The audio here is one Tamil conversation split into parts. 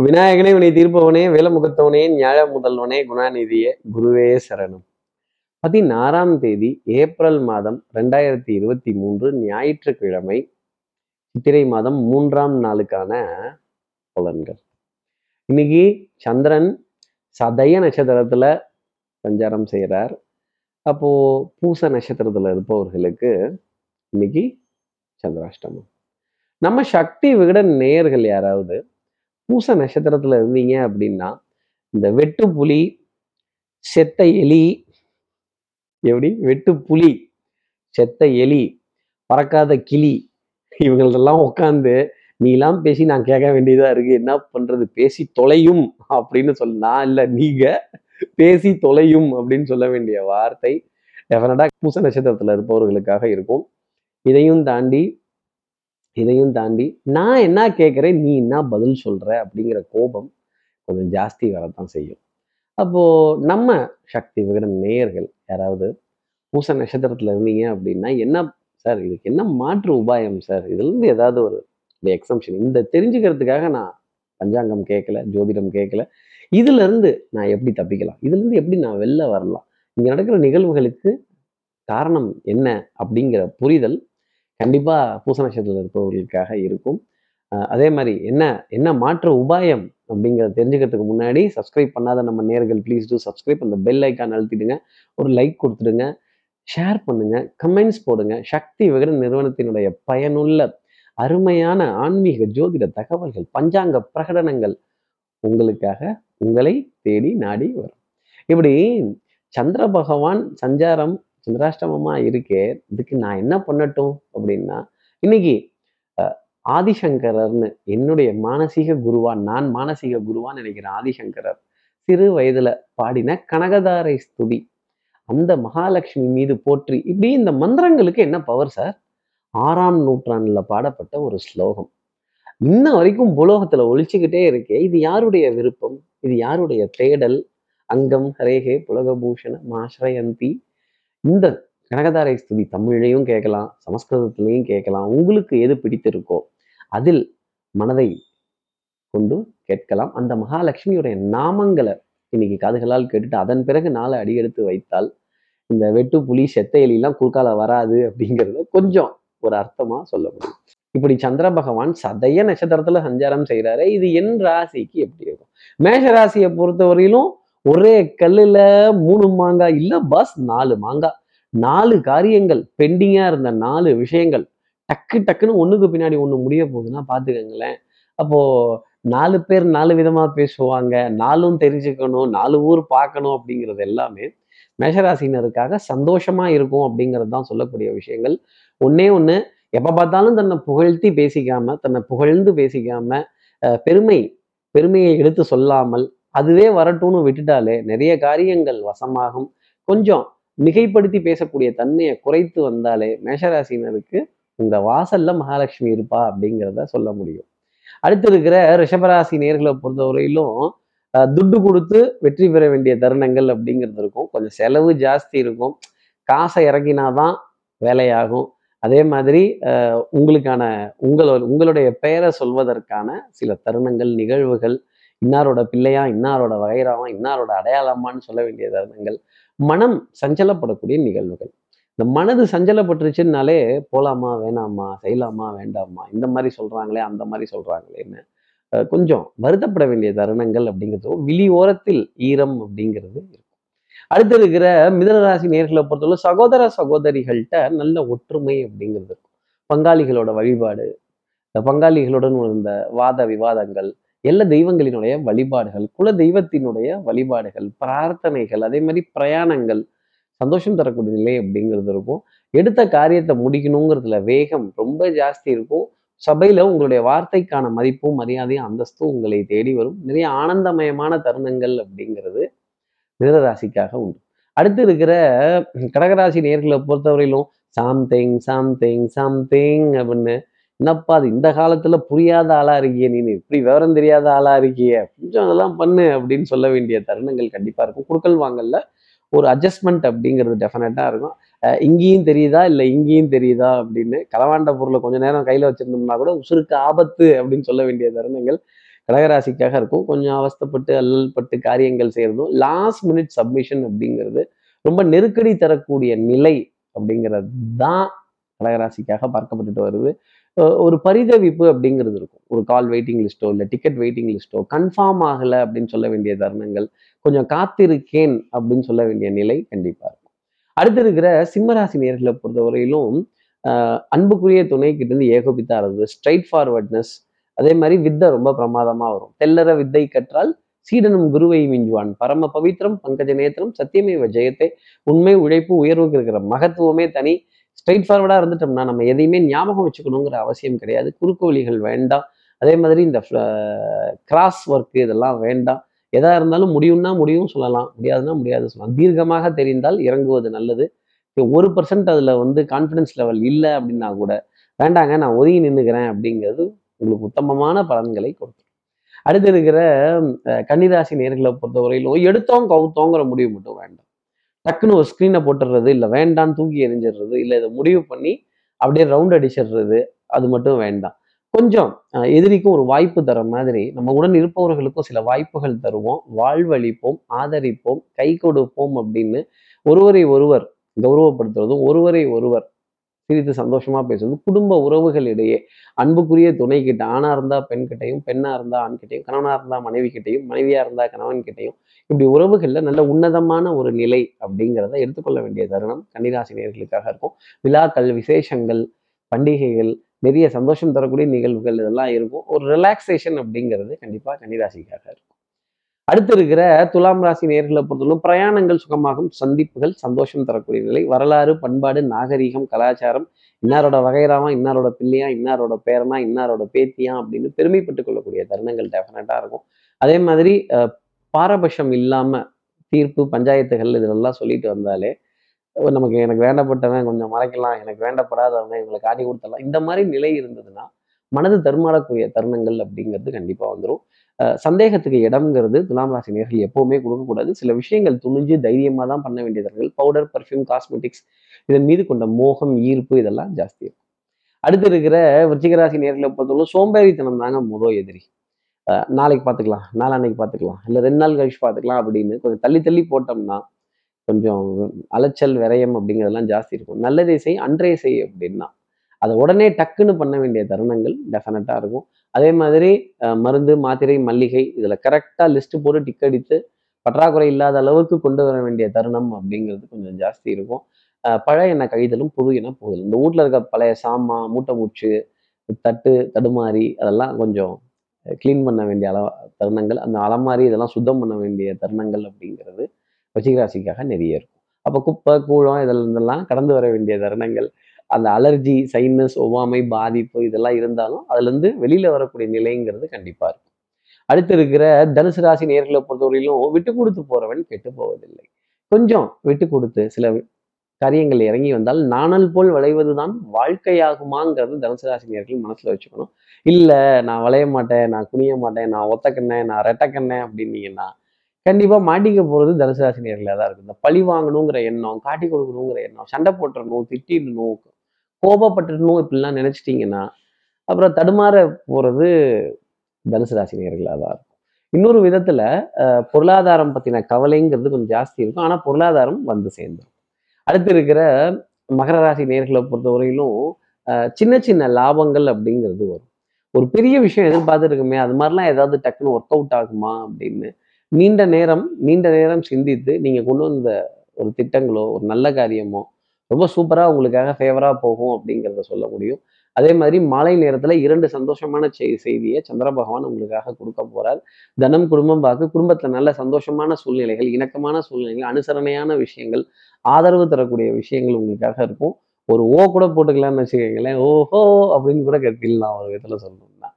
விநாயகனே வினை தீர்ப்பவனே வேலமுகத்தவனே ஞாழ முதல்வனே குணாநிதியே குருவே சரணம். பதினாறாம் தேதி ஏப்ரல் மாதம் ரெண்டாயிரத்தி இருபத்தி மூன்று ஞாயிற்றுக்கிழமை சித்திரை மாதம் மூன்றாம் நாளுக்கான பலன்கள். இன்னைக்கு சந்திரன் சதய நட்சத்திரத்துல சஞ்சாரம் செய்கிறார் அப்போ பூச நட்சத்திரத்துல இருப்பவர்களுக்கு இன்னைக்கு சந்திராஷ்டமம். நம்ம சக்தி விகடன் நேயர்கள் யாராவது பூச நட்சத்திரத்துல இருந்தீங்க அப்படின்னா இந்த வெட்டு புலி செத்த எலி எப்படி? வெட்டு புலி செத்த எலி பறக்காத கிளி இவங்களதெல்லாம் உட்காந்து நீலாம் பேசி நான் கேட்க வேண்டியதா இருக்கு. என்ன பண்றது? பேசி தொலையும் அப்படின்னு சொல்ல நான் இல்லை நீங்க பேசி தொலையும் அப்படின்னு சொல்ல வேண்டிய வார்த்தை டெஃபினட்டா பூச நட்சத்திரத்துல இருப்பவர்களுக்காக இருக்கும். இதையும் தாண்டி இதையும் தாண்டி நான் என்ன கேட்குறேன்? நீ என்ன பதில் சொல்கிற அப்படிங்கிற கோபம் கொஞ்சம் ஜாஸ்தி வரத்தான் செய்யும். அப்போது நம்ம சக்தி விகிட நேயர்கள் யாராவது பூச நட்சத்திரத்தில் இருந்தீங்க அப்படின்னா என்ன சார் இதுக்கு என்ன மாற்று உபாயம் சார்? இதுலேருந்து ஏதாவது ஒரு எக்ஸம்ஷன் இந்த தெரிஞ்சுக்கிறதுக்காக நான் பஞ்சாங்கம் கேட்கல ஜோதிடம் கேட்கல. இதுலேருந்து நான் எப்படி தப்பிக்கலாம்? இதுலேருந்து எப்படி நான் வெளில வரலாம்? இங்கே நடக்கிற நிகழ்வுகளுக்கு காரணம் என்ன? அப்படிங்கிற புரிதல் கண்டிப்பாக பூச நட்சத்திரத்தில் இருப்பவர்களுக்காக இருக்கும். அதே மாதிரி என்ன என்ன மாற்று உபாயம் அப்படிங்கிறத தெரிஞ்சுக்கிறதுக்கு முன்னாடி சப்ஸ்கிரைப் பண்ணாத நம்ம நேர்கள் ப்ளீஸ் டூ சப்ஸ்கிரைப் அந்த பெல் ஐக்கான் அழுத்திடுங்க. ஒரு லைக் கொடுத்துடுங்க. ஷேர் பண்ணுங்க. கமெண்ட்ஸ் போடுங்க. சக்தி விகடன் நிறுவனத்தினுடைய பயனுள்ள அருமையான ஆன்மீக ஜோதிட தகவல்கள் பஞ்சாங்க பிரகடனங்கள் உங்களுக்காக உங்களை தேடி நாடி வரும். இப்படி சந்திர பகவான் சஞ்சாரம் சந்திராஷ்டமமா இருக்கே இதுக்கு நான் என்ன பண்ணட்டும் அப்படின்னா இன்னைக்கு ஆதிசங்கரர்னு என்னுடைய மானசீக குருவா நான் மானசீக குருவான்னு நினைக்கிறேன் ஆதிசங்கரர் சிறு வயதுல பாடின கனகதாரை ஸ்துதி அந்த மகாலட்சுமி மீது போற்றி இப்படி இந்த மந்திரங்களுக்கு என்ன பவர் சார் ஆறாம் நூற்றாண்டுல பாடப்பட்ட ஒரு ஸ்லோகம். இன்ன வரைக்கும் புலோகத்துல ஒழிச்சுக்கிட்டே இருக்கே இது யாருடைய விருப்பம்? இது யாருடைய தேடல்? அங்கம் ஹரேகே புலகபூஷண மாஸ்ரயந்தி இந்த கனகதாரை ஸ்துதி தமிழிலையும் கேட்கலாம் சமஸ்கிருதத்திலையும் கேட்கலாம். உங்களுக்கு எது பிடித்திருக்கோ அதில் மனதை கொண்டு கேட்கலாம். அந்த மகாலட்சுமியுடைய நாமங்களை இன்னைக்கு காதுகளால் கேட்டுட்டு அதன் பிறகு நாளை அடியெடுத்து வைத்தால் இந்த வெட்டு புலி செத்த எலிலாம் குறுக்கால வராது அப்படிங்கிறத கொஞ்சம் ஒரு அர்த்தமா சொல்ல முடியும். இப்படி சந்திர பகவான் சதய நட்சத்திரத்துல சஞ்சாரம் செய்கிறாரு இது என் ராசிக்கு எப்படி இருக்கும்? மேஷ ராசியை பொறுத்தவரையிலும் ஒரே கல்லுல மூணு மாங்காய் இல்ல பாஸ் நாலு மாங்காய் நாலு காரியங்கள் பெண்டிங்கா இருந்த நாலு விஷயங்கள் டக்கு டக்குன்னு ஒண்ணுக்கு பின்னாடி ஒண்ணு முடிய போகுதுன்னா பாத்துக்கோங்களேன். அப்போ நாலு பேர் நாலு விதமா பேசுவாங்க. நாலும் தெரிஞ்சுக்கணும் நாலு ஊர் பார்க்கணும் அப்படிங்கிறது எல்லாமே மேஷராசினருக்காக சந்தோஷமா இருக்கும் அப்படிங்கிறது தான் சொல்லக்கூடிய விஷயங்கள். ஒன்னே ஒண்ணு எப்ப பார்த்தாலும் தன்னை புகழ்த்தி பேசிக்காம தன்னை புகழ்ந்து பேசிக்காம பெருமை பெருமையை எடுத்து சொல்லாமல் அதுவே வரட்டும்னு விட்டுட்டாலே நிறைய காரியங்கள் வசமாகும். கொஞ்சம் மிகைப்படுத்தி பேசக்கூடிய தன்மையை குறைத்து வந்தாலே மேஷராசினருக்கு உங்க வாசல்ல மகாலட்சுமி இருப்பா அப்படிங்கிறத சொல்ல முடியும். அடுத்து இருக்கிற ரிஷபராசி நேர்களை பொறுத்தவரையிலும் துட்டு கொடுத்து வெற்றி பெற வேண்டிய தருணங்கள் அப்படிங்கிறது இருக்கும். கொஞ்சம் செலவு ஜாஸ்தி இருக்கும். காசை இறங்கினாதான் வேலையாகும். அதே மாதிரி உங்களுக்கான உங்களோட உங்களுடைய பெயரை சொல்வதற்கான சில தருணங்கள் நிகழ்வுகள் இன்னாரோட பிள்ளையா இன்னாரோட வகைராவா இன்னாரோட அடையாளமான்னு சொல்ல வேண்டிய தருணங்கள் மனம் சஞ்சலப்படக்கூடிய நிகழ்வுகள். இந்த மனது சஞ்சலப்பட்டுருச்சுன்னாலே போலாமா வேணாமா செய்யலாமா வேண்டாமா? இந்த மாதிரி சொல்றாங்களே அந்த மாதிரி சொல்றாங்களேன்னு கொஞ்சம் வருத்தப்பட வேண்டிய தருணங்கள் அப்படிங்கிறது விழி ஓரத்தில் ஈரம் அப்படிங்கிறது இருக்கும். அடுத்து இருக்கிற மிதனராசி நேர்களை பொறுத்தவரை சகோதர சகோதரிகள்கிட்ட நல்ல ஒற்றுமை அப்படிங்கிறது இருக்கும். பங்காளிகளோட வழிபாடு இந்த பங்காளிகளுடன் இருந்த வாத விவாதங்கள் எல்லா தெய்வங்களினுடைய வழிபாடுகள் குல தெய்வத்தினுடைய வழிபாடுகள் பிரார்த்தனைகள் அதே மாதிரி பிரயாணங்கள் சந்தோஷம் தரக்கூடிய நிலை அப்படிங்கிறது இருக்கும். எடுத்த காரியத்தை முடிக்கணுங்கிறதுல வேகம் ரொம்ப ஜாஸ்தி இருக்கும். சபையில உங்களுடைய வார்த்தைக்கான மதிப்பும் மரியாதையும் அந்தஸ்தும் உங்களை தேடி வரும். நிறைய ஆனந்தமயமான தருணங்கள் அப்படிங்கிறது மிதராசிக்காக உண்டு. அடுத்து இருக்கிற கடகராசி நேர்களை பொறுத்தவரையிலும் சாம்திங் சாம்திங் சம்திங் அப்படின்னு என்னப்பா அது இந்த காலத்துல புரியாத ஆளா இருக்கியே நீ இப்படி விவரம் தெரியாத ஆளா இருக்கிய கொஞ்சம் அதெல்லாம் பண்ணு அப்படின்னு சொல்ல வேண்டிய தருணங்கள் கண்டிப்பா இருக்கும். குடுக்கல் வாங்கல்ல ஒரு அட்ஜஸ்ட்மெண்ட் அப்படிங்கிறது டெஃபினட்டா இருக்கும். இங்கேயும் தெரியுதா? இல்லை இங்கேயும் தெரியுதா? அப்படின்னு களவாண்ட பொருளை கொஞ்ச நேரம் கையில் வச்சிருந்தோம்னா கூட உசுருக்கு ஆபத்து அப்படின்னு சொல்ல வேண்டிய தருணங்கள் கடகராசிக்காக இருக்கும். கொஞ்சம் அவஸ்தப்பட்டு அல்லல்பட்டு காரியங்கள் செய்யறதும் லாஸ்ட் மினிட் சப்மிஷன் அப்படிங்கிறது ரொம்ப நெருக்கடி தரக்கூடிய நிலை அப்படிங்கிறது தான் கடகராசிக்காக பார்க்கப்பட்டுட்டு வருது. ஒரு பரிதவிப்பு அப்படிங்கிறது இருக்கும். ஒரு கால் வெயிட்டிங் லிஸ்ட்டோ இல்லை டிக்கெட் வெயிட்டிங் லிஸ்ட்டோ கன்ஃபார்ம் ஆகலை அப்படின்னு சொல்ல வேண்டிய தருணங்கள் கொஞ்சம் காத்திருக்கேன் அப்படின்னு சொல்ல வேண்டிய நிலை கண்டிப்பாக இருக்கும். அடுத்து இருக்கிற சிம்மராசி நேர்களை பொறுத்தவரையிலும் அன்புக்குரிய துணை கிட்டேருந்து ஏகோபித்தா இருந்தது ஸ்ட்ரைட் ஃபார்வர்ட்னஸ் அதே மாதிரி வித்தை ரொம்ப பிரமாதமா வரும். தெல்லற வித்தை கற்றால் சீடனும் குருவை மிஞ்சுவான். பரம பவித்திரம் பங்கஜ நேத்திரம் சத்தியமே ஜெயத்தை உண்மை உழைப்பு உயர்வுக்கு இருக்கிற மகத்துவமே தனி ஸ்ட்ரைட் ஃபார்வர்டாக இருந்துட்டோம்னா நம்ம எதையுமே ஞாபகம் வச்சுக்கணுங்கிற அவசியம் கிடையாது. குறுக்கு வழிகள் வேண்டாம். அதே மாதிரி இந்த கிராஸ் ஒர்க்கு இதெல்லாம் வேண்டாம். எதாக இருந்தாலும் முடியும்னா முடியும் சொல்லலாம். முடியாதுன்னா முடியாது சொல்லலாம். தீர்க்கமாக தெரிந்தால் இறங்குவது நல்லது. ஒரு பர்சன்ட் அதில் வந்து கான்ஃபிடன்ஸ் லெவல் இல்லை அப்படின்னா கூட வேண்டாங்க நான் ஒதுங்கி நின்றுக்கிறேன் அப்படிங்கிறது உங்களுக்கு உத்தமமான பலன்களை கொடுக்கும். அடுத்து இருக்கிற கன்னிராசி நேர்களை பொறுத்தவரையிலும் எடுத்தோம் கவுத்தோங்கிற முடிவு மட்டும் வேண்டாம். டக்குன்னு ஒரு ஸ்க்ரீனை போட்டுடுறது இல்லை வேண்டான்னு தூக்கி எரிஞ்சிடுறது இல்லை இதை முடிவு பண்ணி அப்படியே ரவுண்ட் அடிச்சிடுறது அது மட்டும் வேண்டாம். கொஞ்சம் எதிரிக்கும் ஒரு வாய்ப்பு தர மாதிரி நம்ம உடன் இருப்பவர்களுக்கும் சில வாய்ப்புகள் தருவோம். வாழ்வழிப்போம் ஆதரிப்போம் கை கொடுப்போம் அப்படின்னு ஒருவரை ஒருவர் கௌரவப்படுத்துறதும் ஒருவரை ஒருவர் சிரித்து சந்தோஷமா பேசுறது குடும்ப உறவுகளிடையே அன்புக்குரிய துணை கிட்ட ஆணா இருந்தா பெண் கிட்டையும் பெண்ணா இருந்தா ஆண் கிட்டையும் கணவனா இருந்தா மனைவி கிட்டையும் மனைவியா இருந்தா கணவன் கிட்டையும் இப்படி உறவுகள்ல நல்ல உன்னதமான ஒரு நிலை அப்படிங்கிறத எடுத்துக்கொள்ள வேண்டிய தருணம் கன்னிராசினியர்களுக்காக இருக்கும். விழாக்கள் விசேஷங்கள் பண்டிகைகள் நிறைய சந்தோஷம் தரக்கூடிய நிகழ்வுகள் இதெல்லாம் இருக்கும். ஒரு ரிலாக்ஸேஷன் அப்படிங்கிறது கண்டிப்பா கன்னிராசிக்காக இருக்கும். அடுத்து இருக்கிற துலாம் ராசி நேர்களை பொறுத்தவரைக்கும் பிரயாணங்கள் சுகமாகும் சந்திப்புகள் சந்தோஷம் தரக்கூடிய நிலை வரலாறு பண்பாடு நாகரீகம் கலாச்சாரம் இன்னாரோட வகைராமா இன்னாரோட பிள்ளையா இன்னாரோட பேரனா இன்னாரோட பேத்தியா அப்படின்னு பெருமைப்பட்டுக் கொள்ளக்கூடிய தருணங்கள் டெஃபினட்டாக இருக்கும். அதே மாதிரி பாரபட்சம் இல்லாமல் தீர்ப்பு பஞ்சாயத்துகள் இதெல்லாம் சொல்லிட்டு வந்தாலே நமக்கு எனக்கு வேண்டப்பட்டவன் கொஞ்சம் மறைக்கலாம் எனக்கு வேண்டப்படாதவங்க இவங்களை காட்டி கொடுத்தலாம் இந்த மாதிரி நிலை இருந்ததுன்னா மனது தருமாறக்கூடிய தருணங்கள் அப்படிங்கிறது கண்டிப்பாக வந்துடும் சந்தேகத்துக்கு இடம்ங்கிறது துலாம் ராசி நேர்கள் எப்பவுமே கொடுக்கக்கூடாது. சில விஷயங்கள் துணிஞ்சு தைரியமாக தான் பண்ண வேண்டியதர்கள். பவுடர் பர்ஃப்யூம் காஸ்மெட்டிக்ஸ் இதன் மீது கொண்ட மோகம் ஈர்ப்பு இதெல்லாம் ஜாஸ்தி இருக்கும். அடுத்து இருக்கிற விருச்சிகராசி நேர்களை பொறுத்தவரை சோம்பேறித்தனம் தாங்க முதல் எதிரி. நாளைக்கு பார்த்துக்கலாம் நாளான்னைக்கு பார்த்துக்கலாம் இல்லை ரெண்டு நாள் கழிச்சு பார்த்துக்கலாம் அப்படின்னு கொஞ்சம் தள்ளி தள்ளி போட்டோம்னா கொஞ்சம் அலைச்சல் விரயம் அப்படிங்கிறதெல்லாம் ஜாஸ்தி இருக்கும். நல்லதை செய் அன்றைய செய் அப்படின்னா அதை உடனே டக்குன்னு பண்ண வேண்டிய தருணங்கள் டெஃபினட்டாக இருக்கும். அதே மாதிரி மருந்து மாத்திரை மல்லிகை இதில் கரெக்டாக லிஸ்ட்டு போட்டு டிக் அடித்து பற்றாக்குறை இல்லாத அளவுக்கு கொண்டு வர வேண்டிய தருணம் அப்படிங்கிறது கொஞ்சம் ஜாஸ்தி இருக்கும். பழைய எண்ணெய் கழிதலும் புது எண்ணெய் புகழும் இந்த வீட்டில் இருக்க பழைய சாமா மூட்டை மூச்சு தட்டு தடுமாறி அதெல்லாம் கொஞ்சம் க்ளீன் பண்ண வேண்டிய அள தருணங்கள். அந்த அலமாரி இதெல்லாம் சுத்தம் பண்ண வேண்டிய தருணங்கள் அப்படிங்கிறது வச்சிகராசிக்காக நிறைய இருக்கும். அப்போ குப்பை கூழம் இதெல்லாம் கடந்து வர வேண்டிய தருணங்கள் அந்த அலர்ஜி சைனஸ் ஒவ்வாமை பாதிப்பு இதெல்லாம் இருந்தாலும் அதுலேருந்து வெளியில் வரக்கூடிய நிலைங்கிறது கண்டிப்பாக இருக்கும். அடுத்து இருக்கிற தனுசு ராசி நேர்களை பொறுத்தவரையிலும் விட்டு கொடுத்து போகிறவன் கெட்டு போவதில்லை. கொஞ்சம் விட்டு கொடுத்து சில காரியங்கள் இறங்கி வந்தால் நாணல் போல் விளைவது தான் வாழ்க்கையாகுமாங்கிறது தனுசு ராசி நேர்கள் மனசுல வச்சுக்கணும். இல்லை நான் வளைய மாட்டேன் நான் குனிய மாட்டேன் நான் ஒத்தக்கண்ணேன் நான் ரெட்டக்கண்ணேன் அப்படின்னீங்கன்னா கண்டிப்பாக மாட்டிக்க போகிறது தனுசு ராசி நேர்களாக தான் இருக்கு இந்த பழி வாங்கணுங்கிற எண்ணம் காட்டி கொடுக்கணுங்கிற எண்ணம் சண்டை போட்டுறணும் திட்டிடணும் கோபப்பட்டுடணும் இப்படிலாம் நினைச்சிட்டிங்கன்னா அப்புறம் தடுமாற போகிறது தனுசு ராசி நேர்களாக தான் இருக்கும். இன்னொரு விதத்துல பொருளாதாரம் பத்தின கவலைங்கிறது கொஞ்சம் ஜாஸ்தி இருக்கும். ஆனா பொருளாதாரம் வந்து சேர்ந்துடும் அடுத்து இருக்கிற மகர ராசி நேர்களை பொறுத்தவரையிலும் சின்ன சின்ன லாபங்கள் அப்படிங்கிறது வரும். ஒரு பெரிய விஷயம் எதிர்பார்த்துருக்குமே அது மாதிரிலாம் ஏதாவது டக்குன்னு ஒர்க் அவுட் ஆகுமா அப்படின்னு நீண்ட நேரம் நீண்ட நேரம் சிந்தித்து நீங்க கொண்டு வந்த ஒரு திட்டங்களோ ஒரு நல்ல காரியமோ ரொம்ப சூப்பராக உங்களுக்காக ஃபேவராக போகும் அப்படிங்கிறத சொல்ல முடியும். அதே மாதிரி மாலை நேரத்தில் இரண்டு சந்தோஷமான செய் செய்தியை சந்திர பகவான் உங்களுக்காக கொடுக்க போகிறார் தனம் குடும்பம் பார்க்க குடும்பத்தில் நல்ல சந்தோஷமான சூழ்நிலைகள் இணக்கமான சூழ்நிலைகள் அனுசரணையான விஷயங்கள் ஆதரவு தரக்கூடிய விஷயங்கள் உங்களுக்காக இருக்கும். ஒரு ஓ கூட போட்டுக்கலாம்னு வச்சுக்கோங்களேன். ஓஹோ அப்படின்னு கூட கத்திடலாம் ஒரு விதத்தில் சொல்லணும்னா.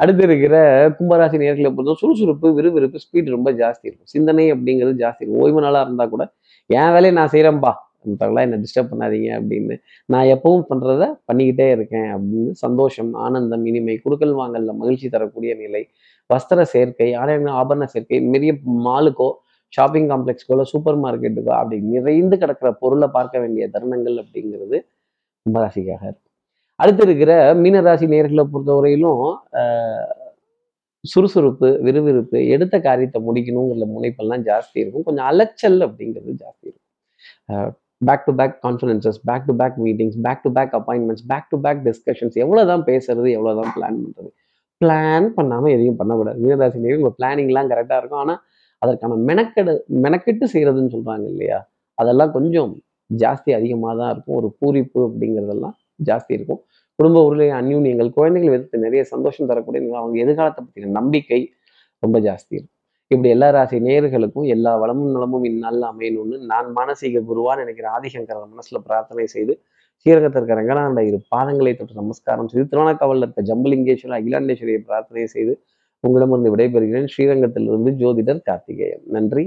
அடுத்து இருக்கிற கும்பராசி நேர்களை பொறுத்தவரை சுறுசுறுப்பு விறுவிறுப்பு ஸ்பீட் ரொம்ப ஜாஸ்தி இருக்கும். சிந்தனை அப்படிங்கிறது ஜாஸ்தி இருக்கும். ஓய்வு நாளாக இருந்தால் கூட என் வேலையை நான் செய்கிறேன்ப்பா மற்றவங்களாம் என்னை டிஸ்டர்ப் பண்ணாதீங்க அப்படின்னு நான் எப்பவும் பண்ணுறத பண்ணிக்கிட்டே இருக்கேன் அப்படின்னு சந்தோஷம் ஆனந்தம் இனிமை குடுக்கல் வாங்கல்ல மகிழ்ச்சி தரக்கூடிய நிலை. வஸ்திர சேர்க்கை ஆலயங்கள் ஆபரண சேர்க்கை பெரிய மாலுக்கோ ஷாப்பிங் காம்ப்ளெக்ஸ்க்கோ சூப்பர் மார்க்கெட்டுக்கோ அப்படி நிறைந்து கிடக்கிற பொருளை பார்க்க வேண்டிய தருணங்கள் அப்படிங்கிறது கும்பராசிக்காக இருக்கும் அடுத்து இருக்கிற மீனராசி நேர்களை பொறுத்தவரையிலும் சுறுசுறுப்பு விறுவிறுப்பு எடுத்த காரியத்தை முடிக்கணுங்கிற முனைப்பெல்லாம் ஜாஸ்தி இருக்கும். கொஞ்சம் அலைச்சல் அப்படிங்கிறது ஜாஸ்தி இருக்கும். Back to back conferences back to back meetings back to back appointments back to back discussions எவ்வளோதான் பேசுறது எவ்வளோதான் பிளான் பண்ணுறது பிளான் பண்ணாமல் எதையும் பண்ணக்கூடாது. மீனராசி உங்கள் பிளானிங்லாம் கரெக்டாக இருக்கும். ஆனால் அதற்கான மெனக்கெடு மெனக்கெட்டு செய்கிறதுன்னு சொல்கிறாங்க இல்லையா? அதெல்லாம் கொஞ்சம் ஜாஸ்தி அதிகமாக தான் இருக்கும். ஒரு பூரிப்பு அப்படிங்கிறதெல்லாம் ஜாஸ்தி இருக்கும். குடும்ப உருளை அந்யூன்யங்கள் குழந்தைகள் விதத்து நிறைய சந்தோஷம் தரக்கூடிய அவங்க எதிர்காலத்தை பற்றின நம்பிக்கை ரொம்ப ஜாஸ்தி இருக்கும். இப்படி எல்லா ராசி நேயர்களுக்கும் எல்லா வளமும் நலமும் இந்நாளில் அமையணும்னு நான் மானசீக குருவான்னு நினைக்கிற ஆதிசங்கர மனசுல பிரார்த்தனை செய்து ஸ்ரீரகத்தில் இருக்கிற ரங்கநாத இரு பாதங்களை தொட்டு நமஸ்காரம் செய்து திருவண்ணாக்காவலில் இருக்க ஜம்புலிங்கேஸ்வரர் அகிலாண்டேஸ்வரியை பிரார்த்தனை செய்து உங்களிடமிருந்து விடைபெறுகிறேன். ஸ்ரீரங்கத்திலிருந்து ஜோதிடர் கார்த்திகேயன். நன்றி.